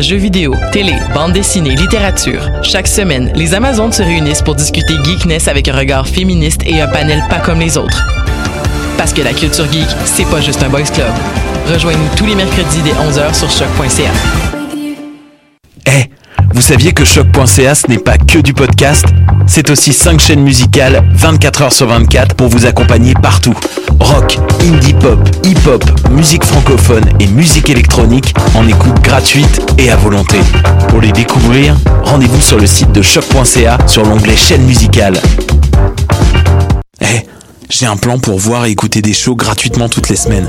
Jeux vidéo, télé, bande dessinée, littérature. Chaque semaine, les Amazones se réunissent pour discuter geekness avec un regard féministe et un panel pas comme les autres. Parce que la culture geek, c'est pas juste un boys club. Rejoignez-nous tous les mercredis dès 11h sur choc.ca. Eh, vous saviez que choc.ca ce n'est pas que du podcast? C'est aussi 5 chaînes musicales 24 heures sur 24 pour vous accompagner partout. Rock, indie pop, hip-hop, musique francophone et musique électronique en écoute gratuite et à volonté. Pour les découvrir, rendez-vous sur le site de choc.ca sur l'onglet chaîne musicale. Eh, j'ai un plan pour voir et écouter des shows gratuitement toutes les semaines.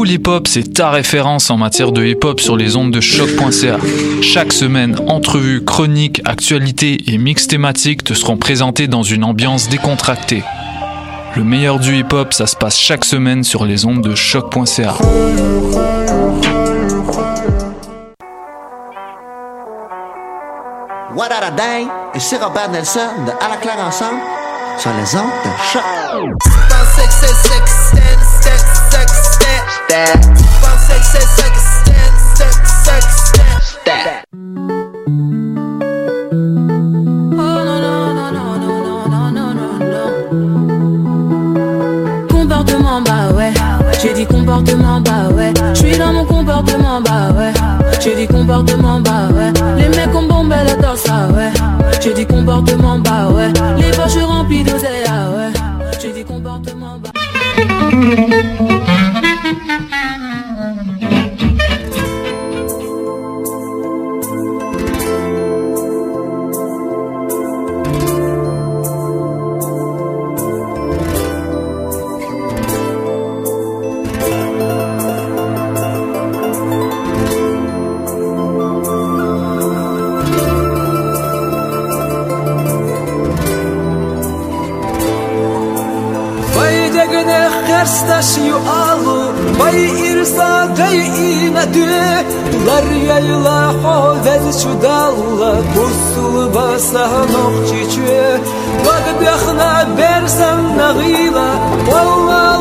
Pool Hip Hop, c'est ta référence en matière de hip hop sur les ondes de choc.ca. Chaque semaine, entrevues, chroniques, actualités et mix thématiques te seront présentés dans une ambiance décontractée. Le meilleur du hip hop, ça se passe chaque semaine sur les ondes de choc.ca. What a day? Et c'est Robert Nelson de À la claire ensemble sur les ondes de choc. Comportement bah ouais, j'ai dit comportement bah ouais, je suis dans mon comportement bah ouais, j'ai dit comportement bah ouais, les mecs ont bombé le torse ah ouais, j'ai dit comportement bah ouais, les poches remplies d'oseille ah ouais, j'ai dit comportement bah Vay Бай ирса дей инады Лар яйла ховез чудалла Турсул баса нох чичу bersem бяхна берсам нагила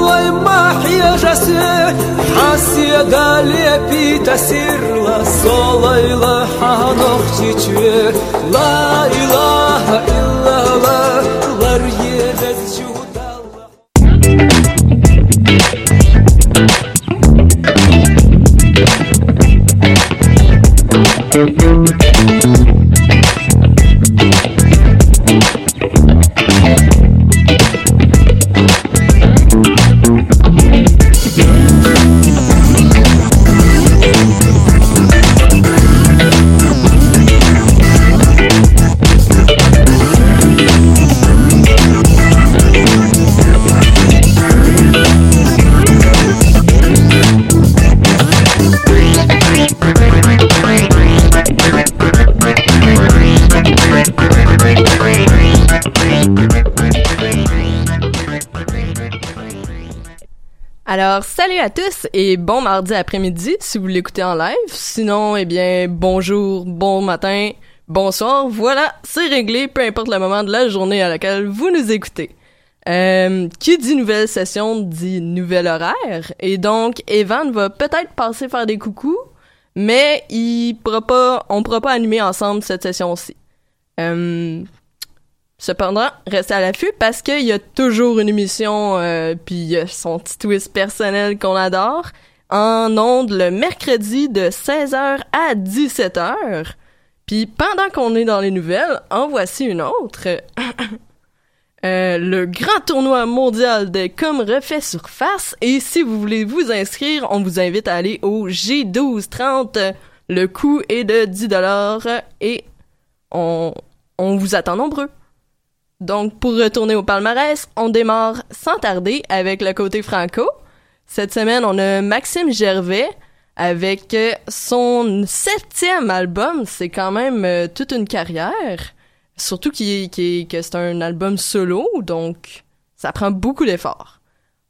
лай махия жасы Хасия дали пита сирла Солайла à tous et bon mardi après-midi si vous l'écoutez en live. Sinon, eh bien, bonjour, bon matin, bonsoir. Voilà, c'est réglé, peu importe le moment de la journée à laquelle vous nous écoutez. Euh, qui dit nouvelle session dit nouvel horaire. Et donc, Evan va peut-être passer faire des coucous, mais il pourra pas, on pourra pas animer ensemble cette session-ci. Euh, Cependant, restez à l'affût parce qu'il y a toujours une émission, euh, puis son petit twist personnel qu'on adore, en ondes le mercredi de 16h à 17h. Puis pendant qu'on est dans les nouvelles, en voici une autre. Euh, le grand tournoi mondial des comme refait surface. Et si vous voulez vous inscrire, on vous invite à aller au G1230. Le coût est de 10 dollars et on vous attend nombreux. Donc, pour retourner au palmarès, on démarre sans tarder avec le côté franco. Cette semaine, on a Maxime Gervais avec euh, son septième album. C'est quand même euh, toute une carrière. Surtout qu'il qu'il- que c'est un album solo, donc ça prend beaucoup d'efforts.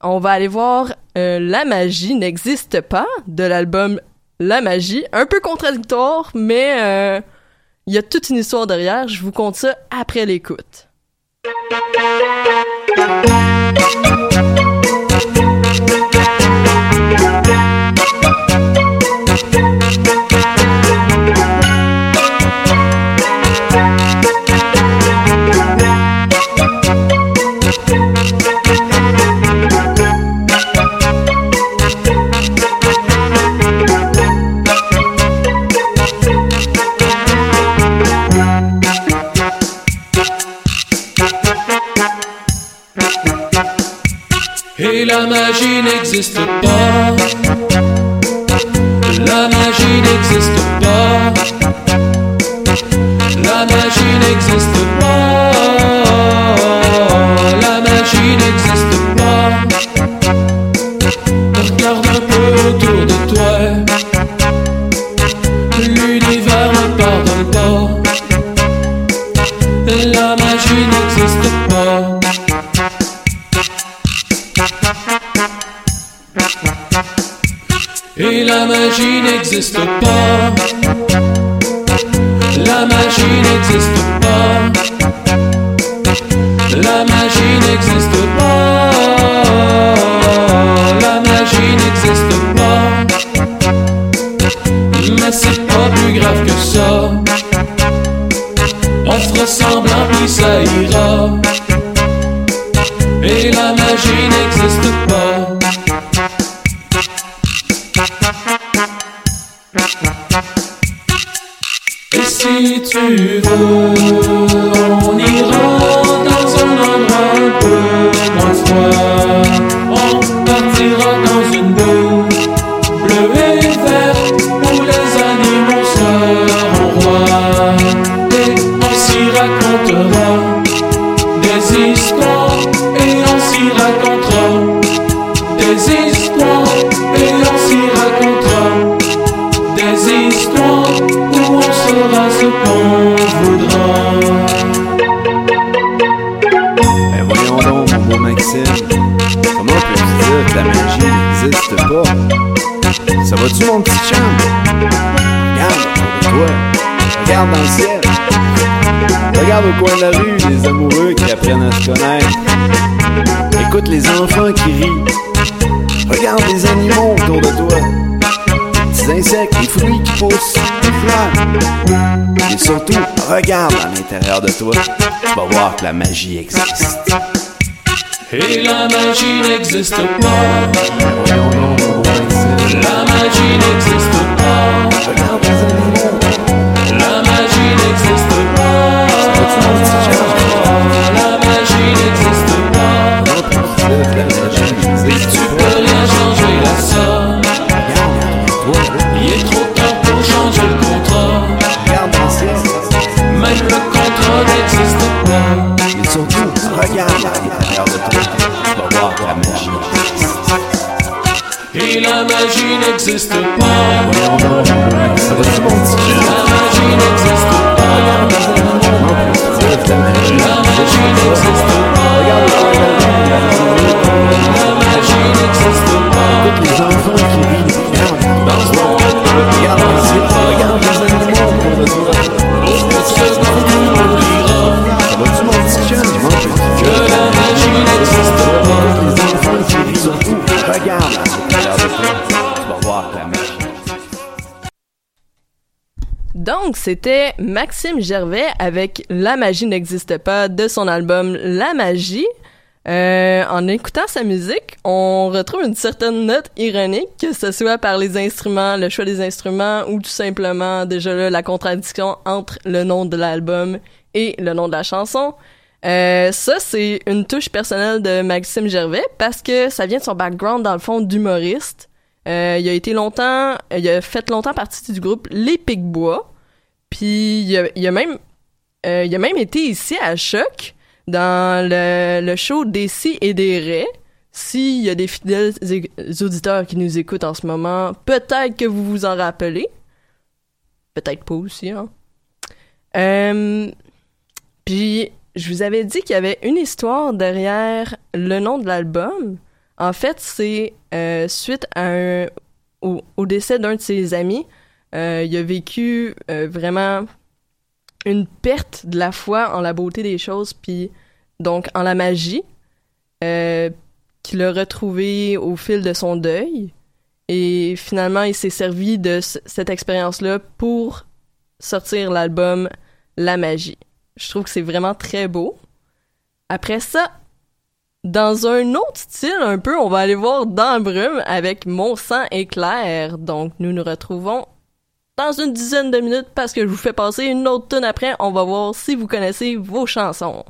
On va aller voir euh, La magie n'existe pas de l'album La magie. Un peu contradictoire, mais il y a toute une histoire derrière. Je vous conte ça après l'écoute. Thank you. Et la magie n'existe pas. La magie n'existe pas. La magie n'existe pas. La magie n'existe pas. La magie n'existe pas. La magie n'existe pas. La magie n'existe pas. Mais c'est pas plus grave que ça. On fera semblant puis ça ira. De toi. Tu voir que la magie existe. Et la magie n'existe pas. La magie n'existe pas. La magie n'existe pas. C'était Maxime Gervais avec La magie n'existe pas de son album La magie. Euh, en écoutant sa musique, on retrouve une certaine note ironique, que ce soit par les instruments, le choix des instruments, ou tout simplement déjà là la contradiction entre le nom de l'album et le nom de la chanson. Euh, ça, c'est une touche personnelle de Maxime Gervais parce que ça vient de son background dans le fond d'humoriste. Euh, il a été longtemps, il a fait longtemps partie du groupe Les Picbois. Puis il a, a même, euh, a même été ici à Choc dans le, le show des si et des raies. S'il y a des fidèles auditeurs qui nous écoutent en ce moment, peut-être que vous vous en rappelez. Peut-être pas aussi, hein. Euh, puis, je vous avais dit qu'il y avait une histoire derrière le nom de l'album. En fait, c'est euh, suite au, au décès d'un de ses amis. Euh, il a vécu euh, vraiment une perte de la foi en la beauté des choses, puis donc en la magie, euh, qu'il a retrouvé au fil de son deuil. Et finalement, il s'est servi de cette expérience-là pour sortir l'album La Magie. Je trouve que c'est vraiment très beau. Après ça, dans un autre style un peu, on va aller voir Dans brume avec Mon sang est clair. Donc, nous nous retrouvons dans une dizaine de minutes parce que je vous fais passer une autre tune après. On va voir si vous connaissez vos chansons.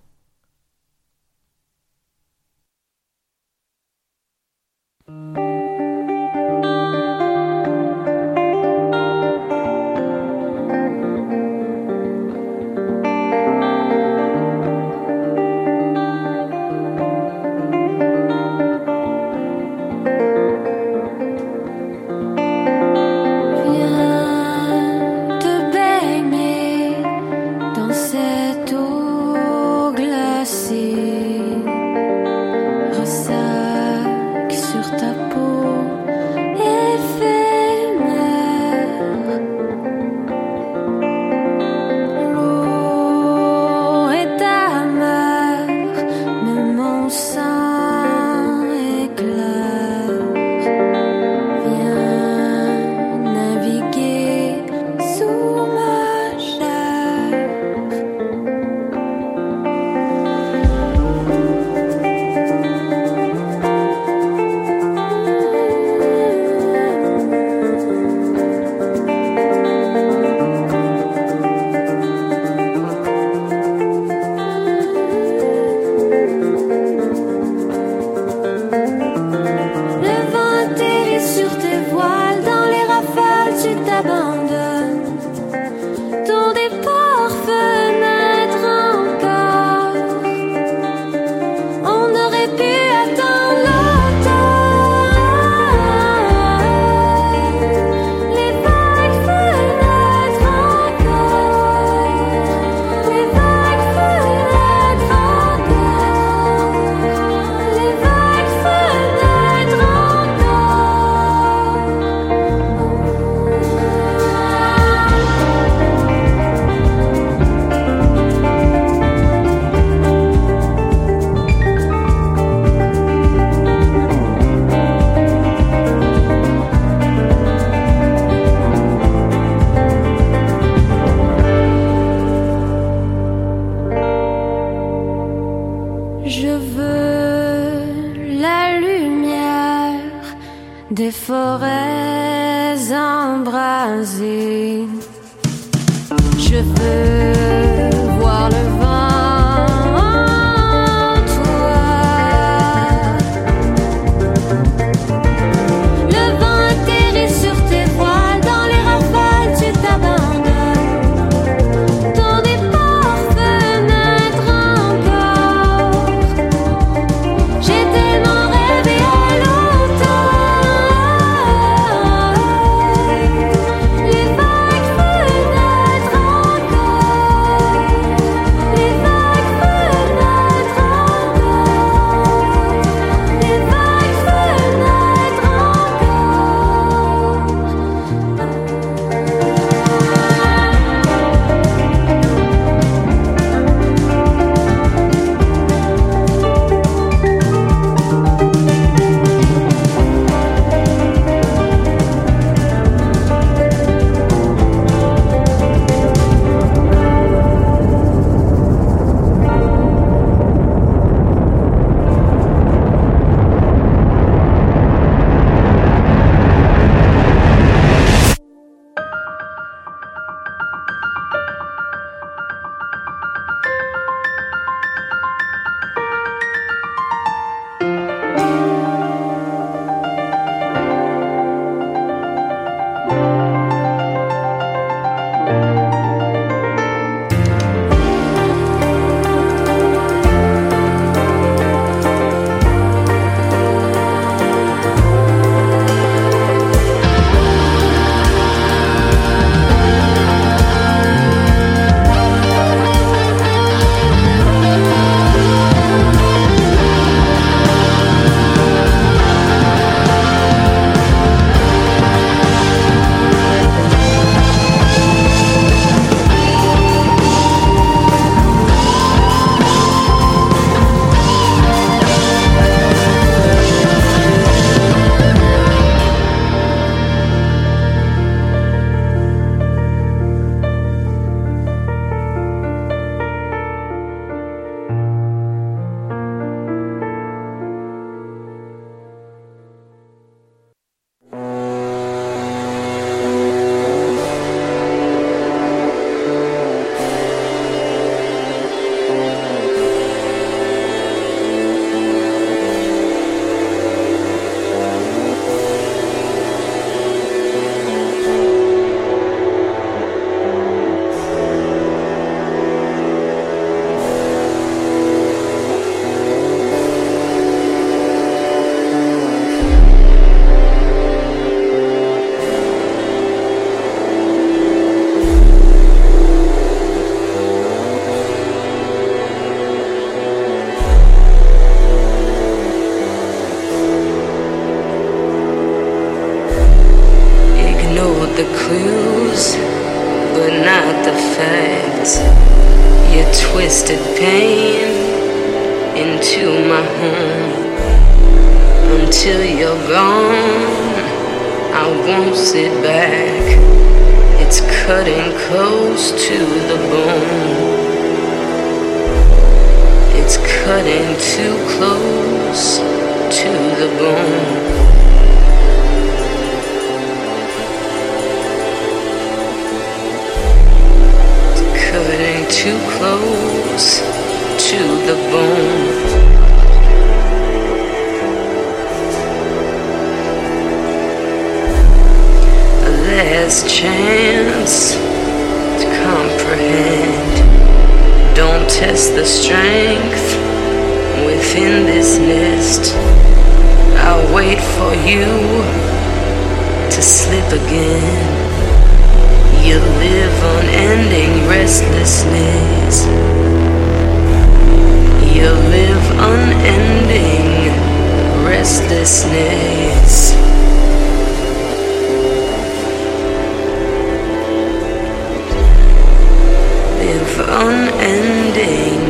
Unending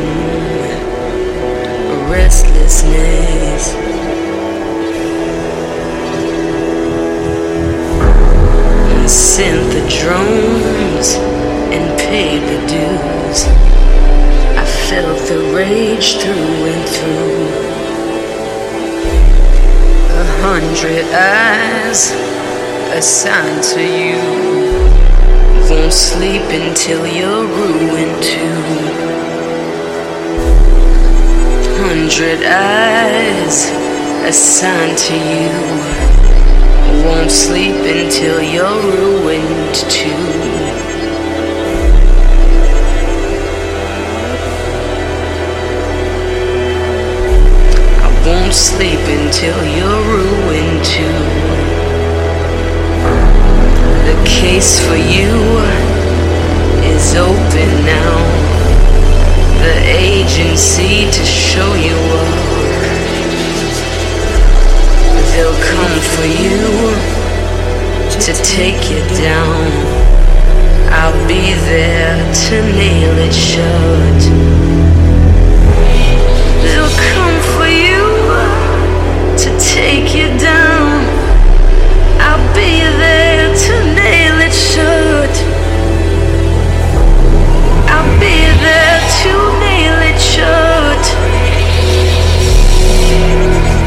restlessness. sent the drones and paid the dues. I felt the rage through and through. A hundred eyes assigned to you won't sleep until you're ruined too. Hundred eyes assigned to you won't sleep until you're ruined too. I won't sleep until you're ruined too. The case for you is open now. The agency to show you up. They'll come for you to take you down. I'll be there to nail it shut. They'll come for you to take you down. I'll be there shut. I'll be there to nail it shut.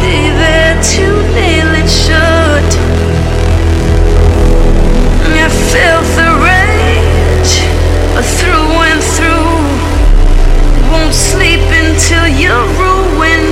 Be there to nail it shut. I felt the rage through and through. Won't sleep until you're ruined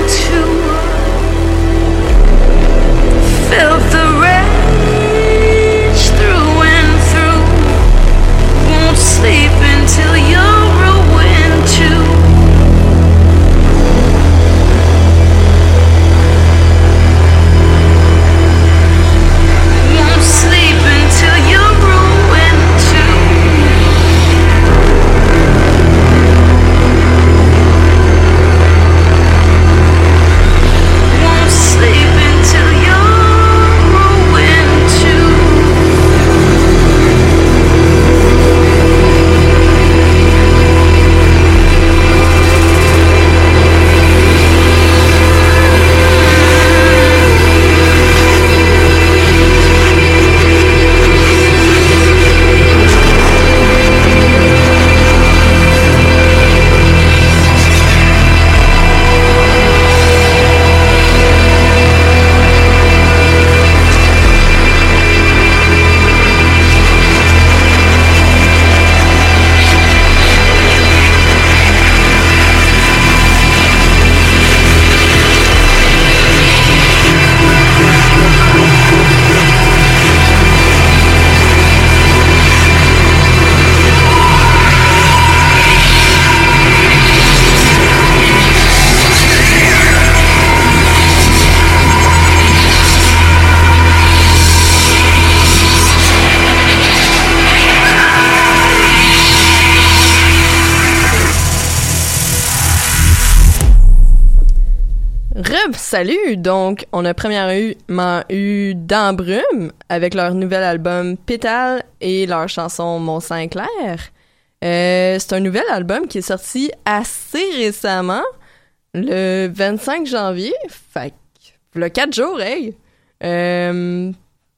Donc, on a premièrement eu Dans Brume avec leur nouvel album Pétale et leur chanson Mont Saint-Clair. Euh, c'est un nouvel album qui est sorti assez récemment, le 25 janvier. Fait le 4 jours, hey! Euh,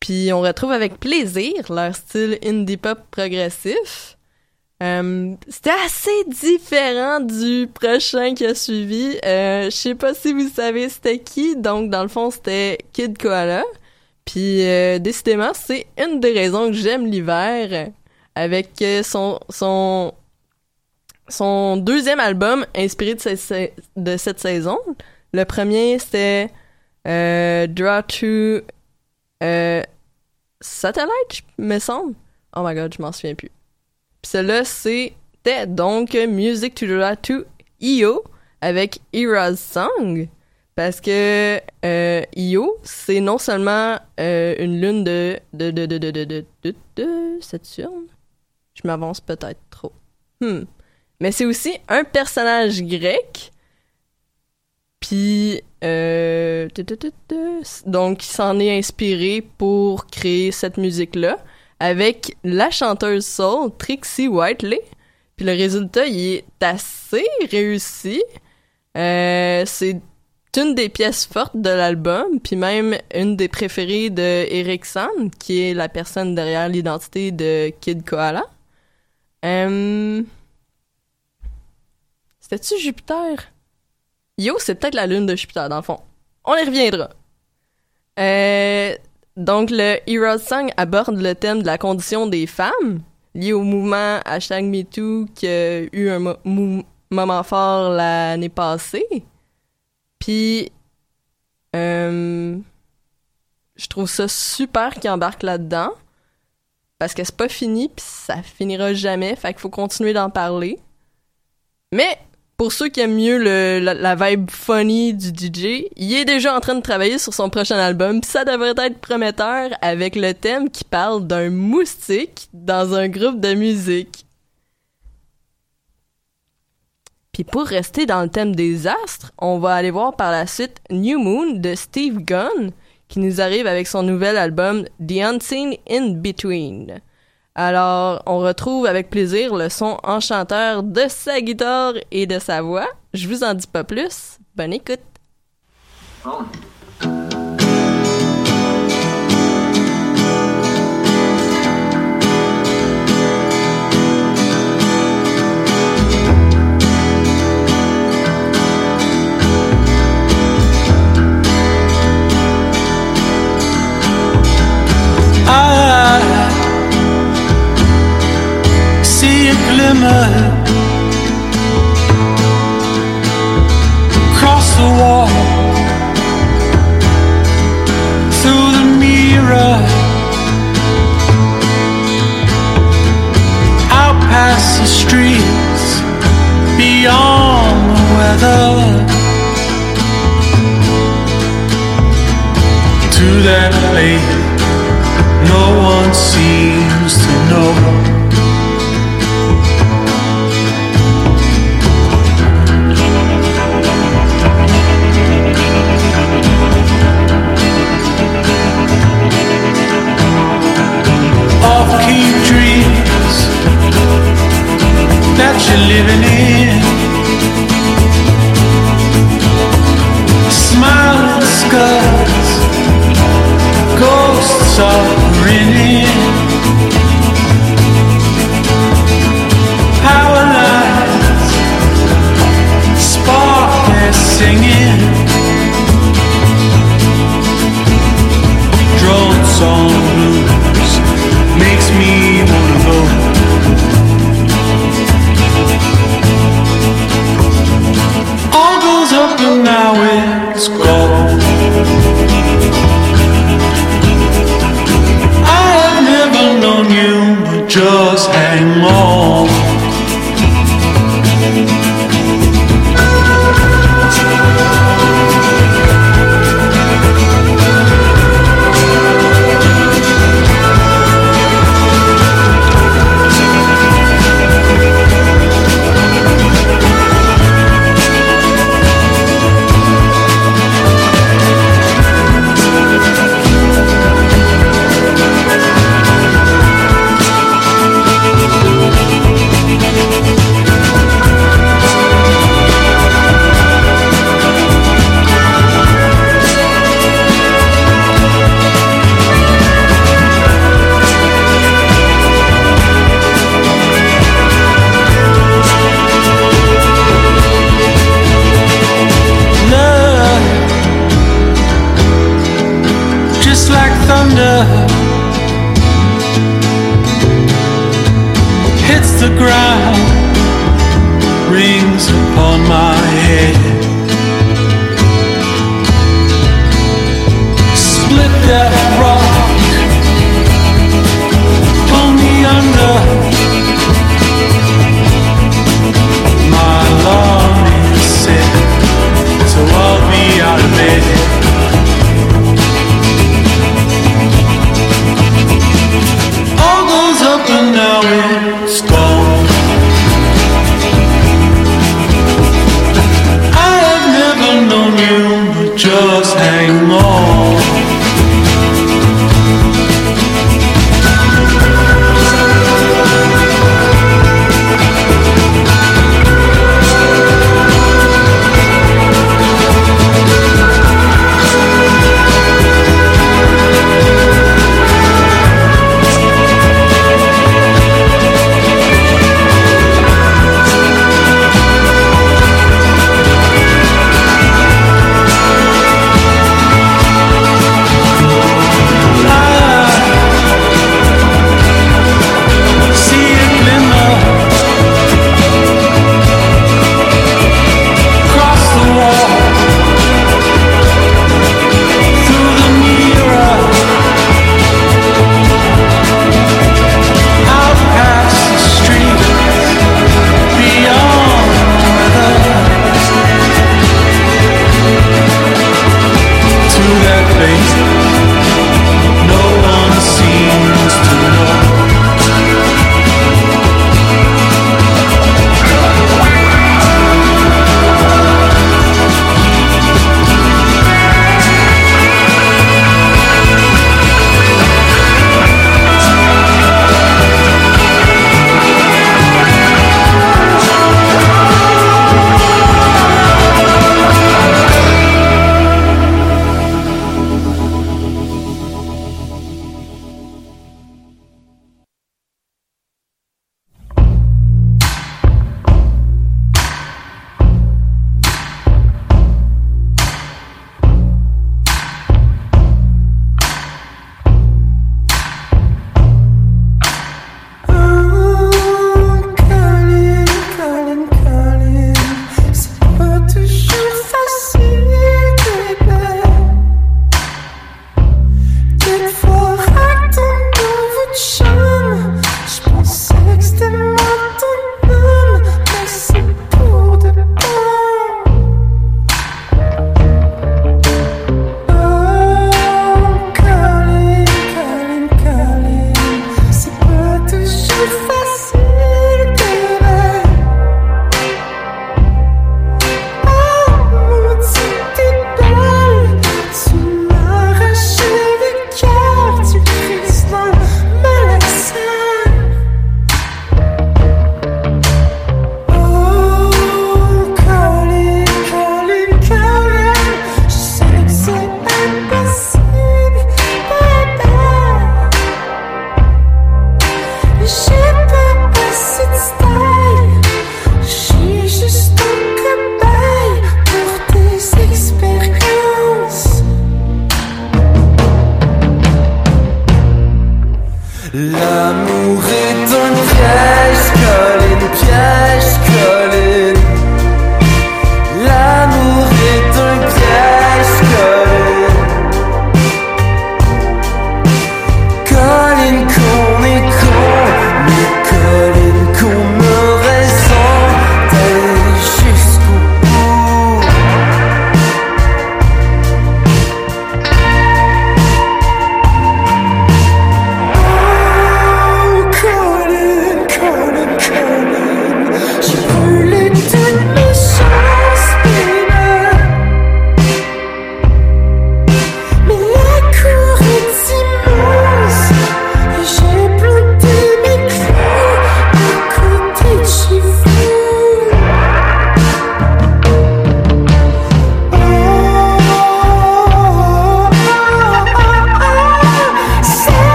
puis on retrouve avec plaisir leur style indie pop progressif. Euh, C'était assez différent du prochain qui a suivi. Euh, Je sais pas si vous savez c'était qui. Donc dans le fond c'était Kid Koala. Puis euh, décidément c'est une des raisons que j'aime l'hiver avec son son son deuxième album inspiré de cette, de cette saison. Le premier c'était Draw to Satellite, me semble. Oh my god, je m'en souviens plus. Puis celui-là, c'était donc Music to Draw to EO avec Era's Song. Parce que euh, Io, c'est non seulement euh, une lune de de de de de de de, Saturne. Je m'avance peut-être trop. Hmm. Mais c'est aussi un personnage grec. Puis euh, donc il s'en est inspiré pour créer cette musique-là avec la chanteuse soul Trixie Whiteley. Puis le résultat, il est assez réussi. Euh, c'est une des pièces fortes de l'album, puis même une des préférées de Eric San, qui est la personne derrière l'identité de Kid Koala. Euh... C'était-tu Jupiter? Yo, c'est peut-être la lune de Jupiter, dans le fond. On y reviendra. Euh, donc, le Heroes Song aborde le thème de la condition des femmes, lié au mouvement hashtag MeToo qui a eu un mo- moment fort l'année passée. Puis, euh, je trouve ça super qu'il embarque là-dedans. Parce que c'est pas fini, puis ça finira jamais, fait qu'il faut continuer d'en parler. Mais, pour ceux qui aiment mieux le, la, vibe funny du DJ, il est déjà en train de travailler sur son prochain album, ça devrait être prometteur avec le thème qui parle d'un moustique dans un groupe de musique. Puis pour rester dans le thème des astres, on va aller voir par la suite New Moon de Steve Gunn, qui nous arrive avec son nouvel album The Unseen in Between. Alors, on retrouve avec plaisir le son enchanteur de sa guitare et de sa voix. Je vous en dis pas plus. Bonne écoute. Glimmer. Across the wall through the mirror. Out past the streets beyond the weather. To that place no one seems to know.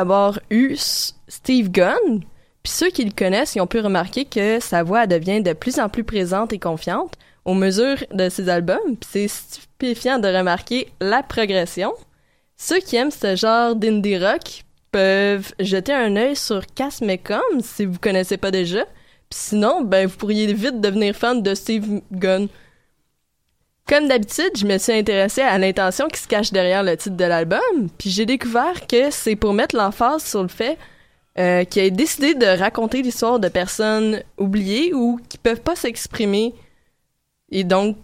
D'abord eu Steve Gunn. Puis ceux qui le connaissent, ils ont pu remarquer que sa voix devient de plus en plus présente et confiante aux mesures de ses albums. Puis c'est stupéfiant de remarquer la progression. Ceux qui aiment ce genre d'indie rock peuvent jeter un œil sur Cass McCom si vous connaissez pas déjà. Puis sinon, ben vous pourriez vite devenir fan de Steve Gunn. Comme d'habitude, je me suis intéressée à l'intention qui se cache derrière le titre de l'album, puis j'ai découvert que c'est pour mettre l'emphase sur le fait euh, qu'il a décidé de raconter l'histoire de personnes oubliées ou qui peuvent pas s'exprimer. Et donc,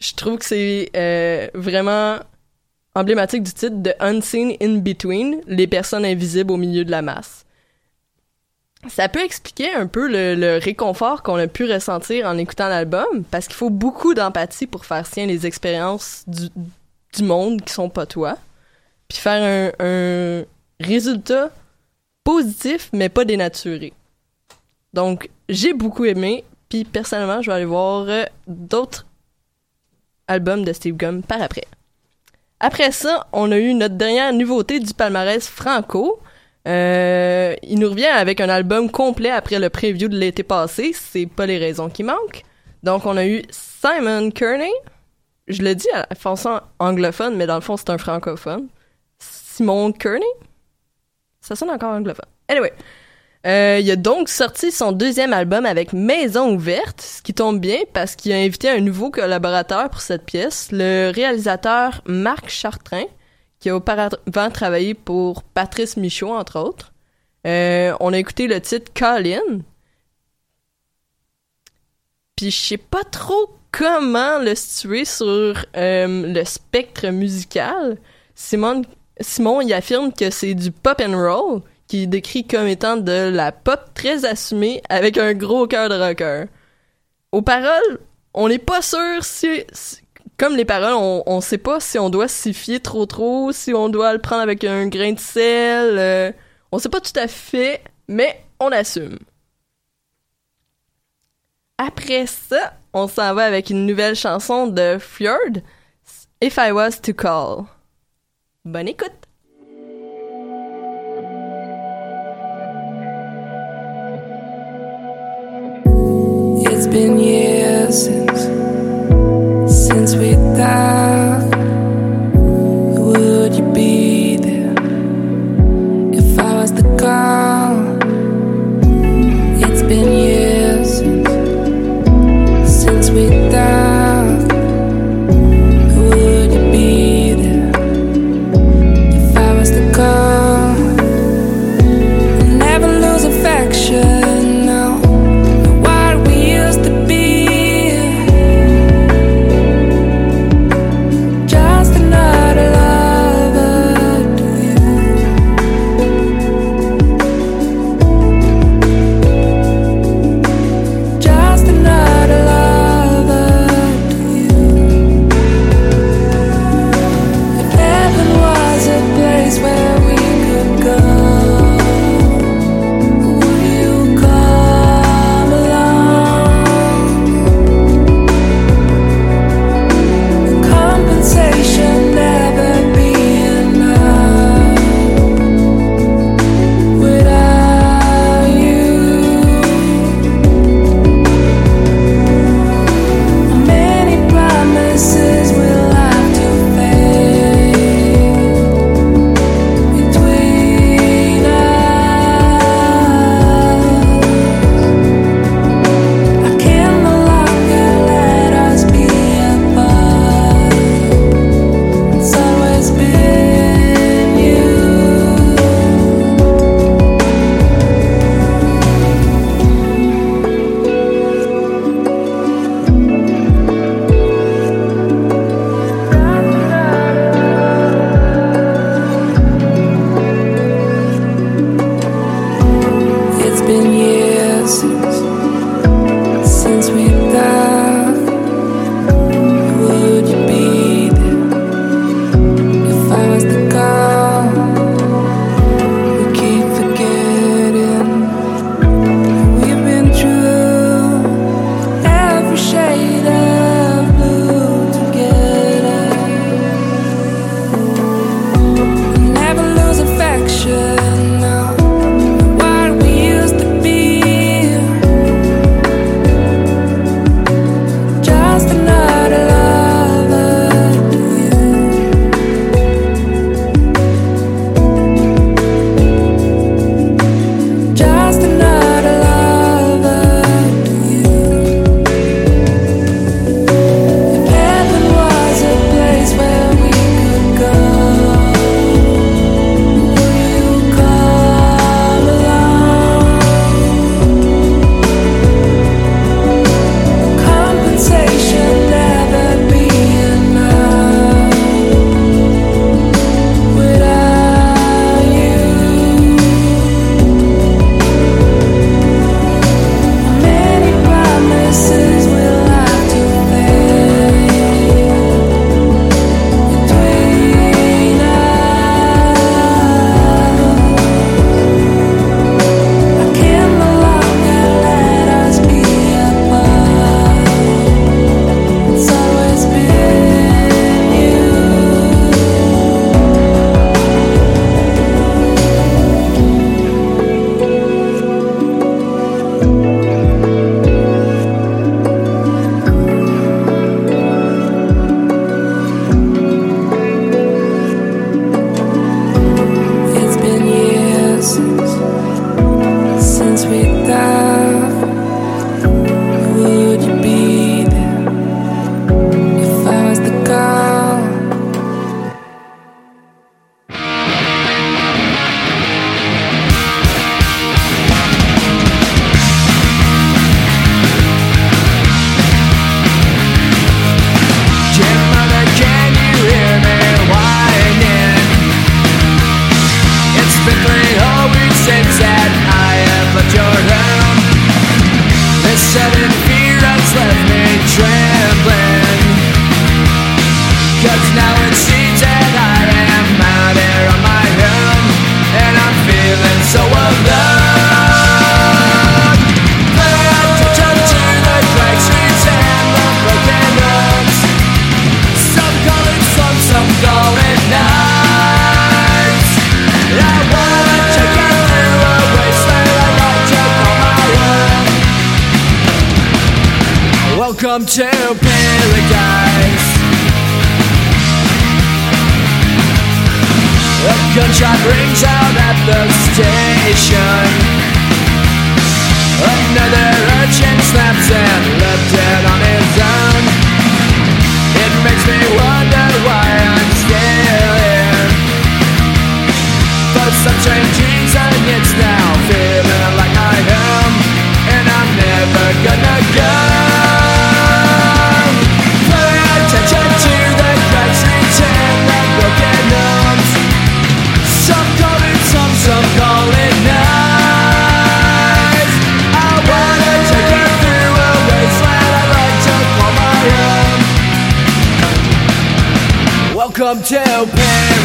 je trouve que c'est euh, vraiment emblématique du titre de Unseen in Between, les personnes invisibles au milieu de la masse. Ça peut expliquer un peu le, réconfort qu'on a pu ressentir en écoutant l'album, parce qu'il faut beaucoup d'empathie pour faire sien les expériences du, du monde qui sont pas toi, puis faire un, un résultat positif, mais pas dénaturé. Donc, j'ai beaucoup aimé, puis personnellement, je vais aller voir euh, d'autres albums de Steve Gum par après. Après ça, on a eu notre dernière nouveauté du palmarès franco. Euh, il nous revient avec un album complet après le preview de l'été passé. C'est pas les raisons qui manquent. Donc, on a eu Simon Kearney. Je le dis à façon anglophone, mais dans le fond, c'est un francophone. Simon Kearney. Ça sonne encore anglophone. Anyway. Euh, il a donc sorti son deuxième album avec Maison ouverte, ce qui tombe bien parce qu'il a invité un nouveau collaborateur pour cette pièce, le réalisateur Marc Chartrain, qui a auparavant travaillé pour Patrice Michaud, entre autres. Euh, on a écouté le titre Colin. Puis je sais pas trop comment le situer sur euh, le spectre musical. Simon, Simon il affirme que c'est du pop and roll, qui décrit comme étant de la pop très assumée avec un gros cœur de rocker. Aux paroles, on n'est pas sûr si- comme les paroles, on, on sait pas si on doit s'y fier trop trop, si on doit le prendre avec un grain de sel. euh, on sait pas tout à fait, mais on assume. Après ça, on s'en va avec une nouvelle chanson de Fjord, If I Was to Call. Bonne écoute! Welcome to Welcome to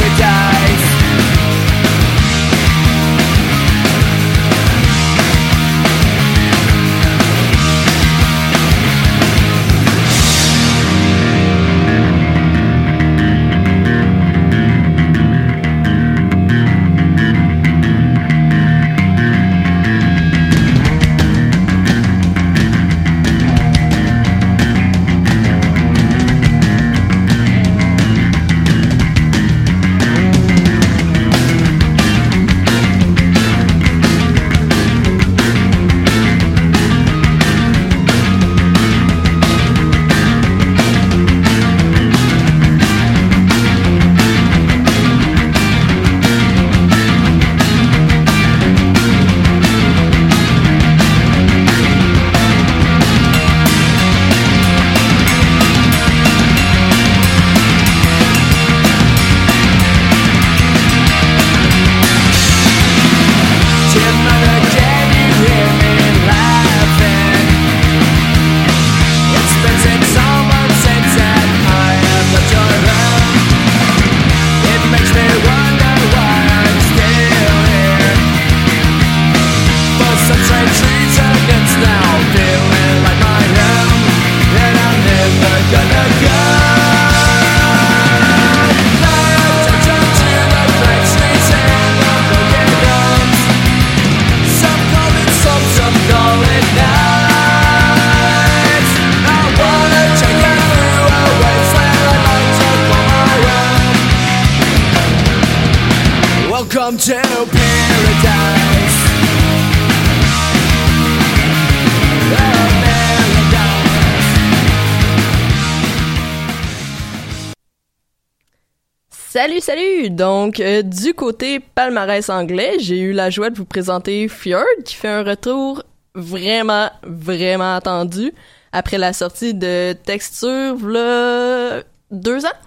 Salut, salut! Donc, euh, du côté palmarès anglais, j'ai eu la joie de vous présenter Fjord, qui fait un retour vraiment, vraiment attendu après la sortie de Texture, v'là deux ans.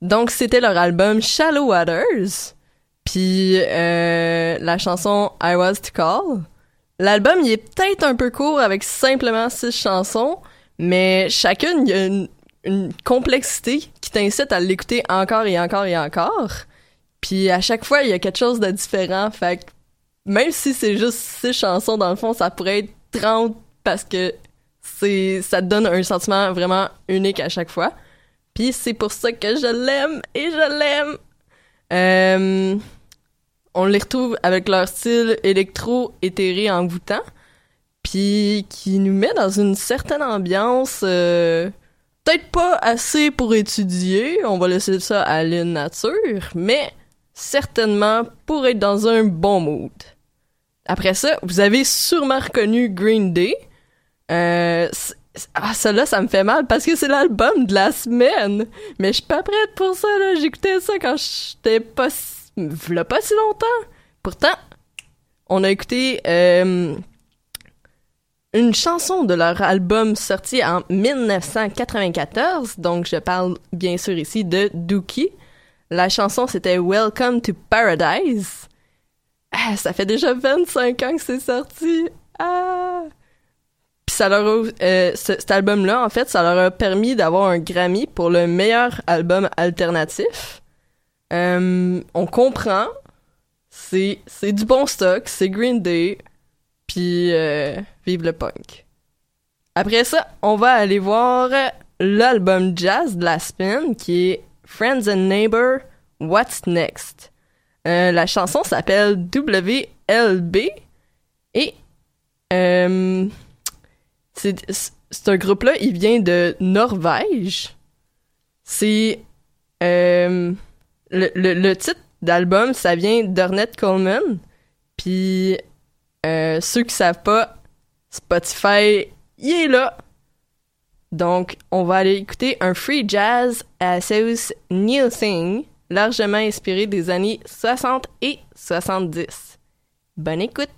Donc, c'était leur album Shallow Waters, puis euh, la chanson I Was to Call. L'album, il est peut-être un peu court avec simplement six chansons, mais chacune, il y a une complexité qui t'incite à l'écouter encore et encore et encore. Puis à chaque fois, il y a quelque chose de différent. Fait que même si c'est juste six chansons, dans le fond, ça pourrait être 30 parce que c'est ça te donne un sentiment vraiment unique à chaque fois. Puis c'est pour ça que je l'aime et je l'aime. Euh, on les retrouve avec leur style électro éthéré envoûtant, puis qui nous met dans une certaine ambiance euh, peut-être pas assez pour étudier, on va laisser ça à la nature, mais certainement pour être dans un bon mood. Après ça, vous avez sûrement reconnu Green Day. Euh, Ah, ça là, ça me fait mal parce que c'est l'album de la semaine. Mais je suis pas prête pour ça, là. J'écoutais ça quand j'étais pas... v'là pas si longtemps. Pourtant, on a écouté euh, une chanson de leur album sorti en 1994. Donc, je parle bien sûr ici de Dookie. La chanson, c'était Welcome to Paradise. Ah, ça fait déjà 25 ans que c'est sorti. Ah! Puis ça leur a, euh, ce- cet album-là, en fait, ça leur a permis d'avoir un Grammy pour le meilleur album alternatif. Euh, on comprend. C'est, c'est du bon stock, c'est Green Day. Puis euh, vive le punk. Après ça, on va aller voir l'album jazz de la semaine qui est Friends and Neighbor, What's Next? Euh, la chanson s'appelle WLB et euh, c'est un groupe-là, il vient de Norvège. C'est euh, le, le, le titre d'album, ça vient d'Ornette Coleman. Puis euh, ceux qui savent pas, Spotify, il est là. Donc, on va aller écouter un free jazz à New Thing, largement inspiré des années 60 et 70. Bonne écoute!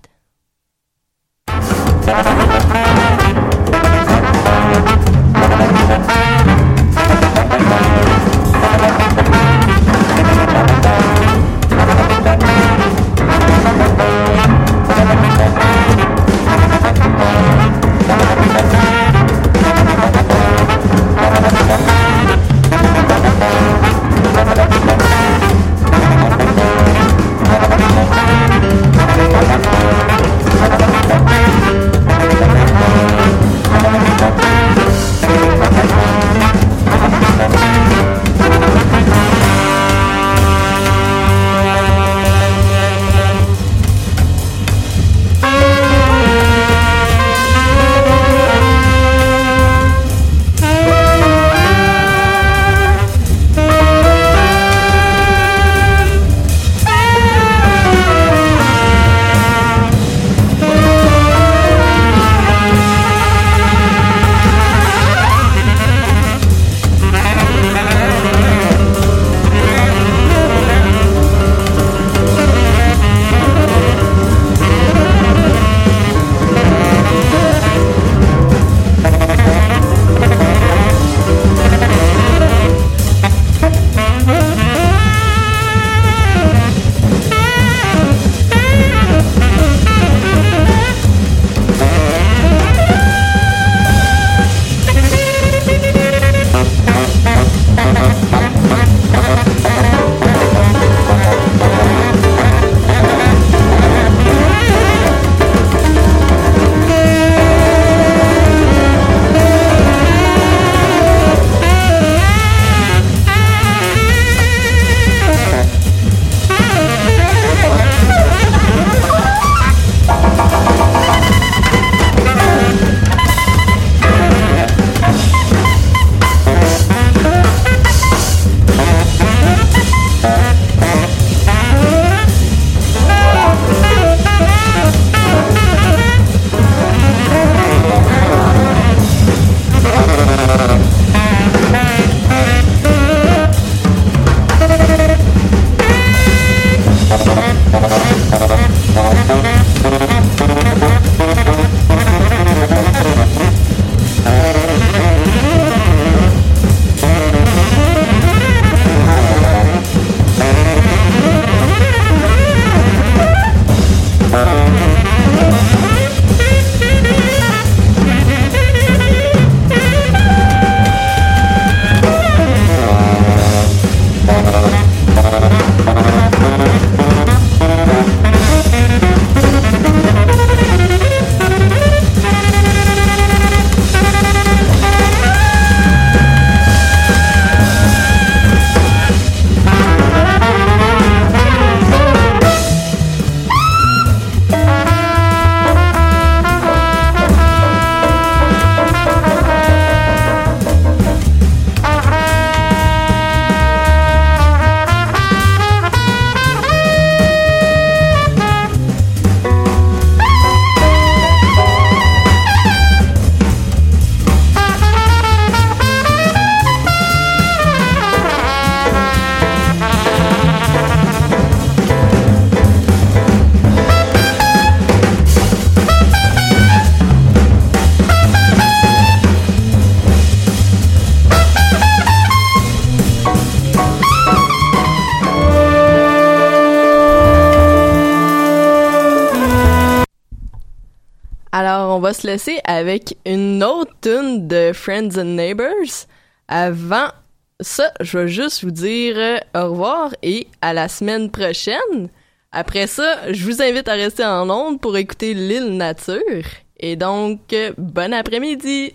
Avec une autre tune de Friends and Neighbors. Avant ça, je vais juste vous dire euh, au revoir et à la semaine prochaine. Après ça, je vous invite à rester en onde pour écouter l'île nature. Et donc, euh, bon après-midi!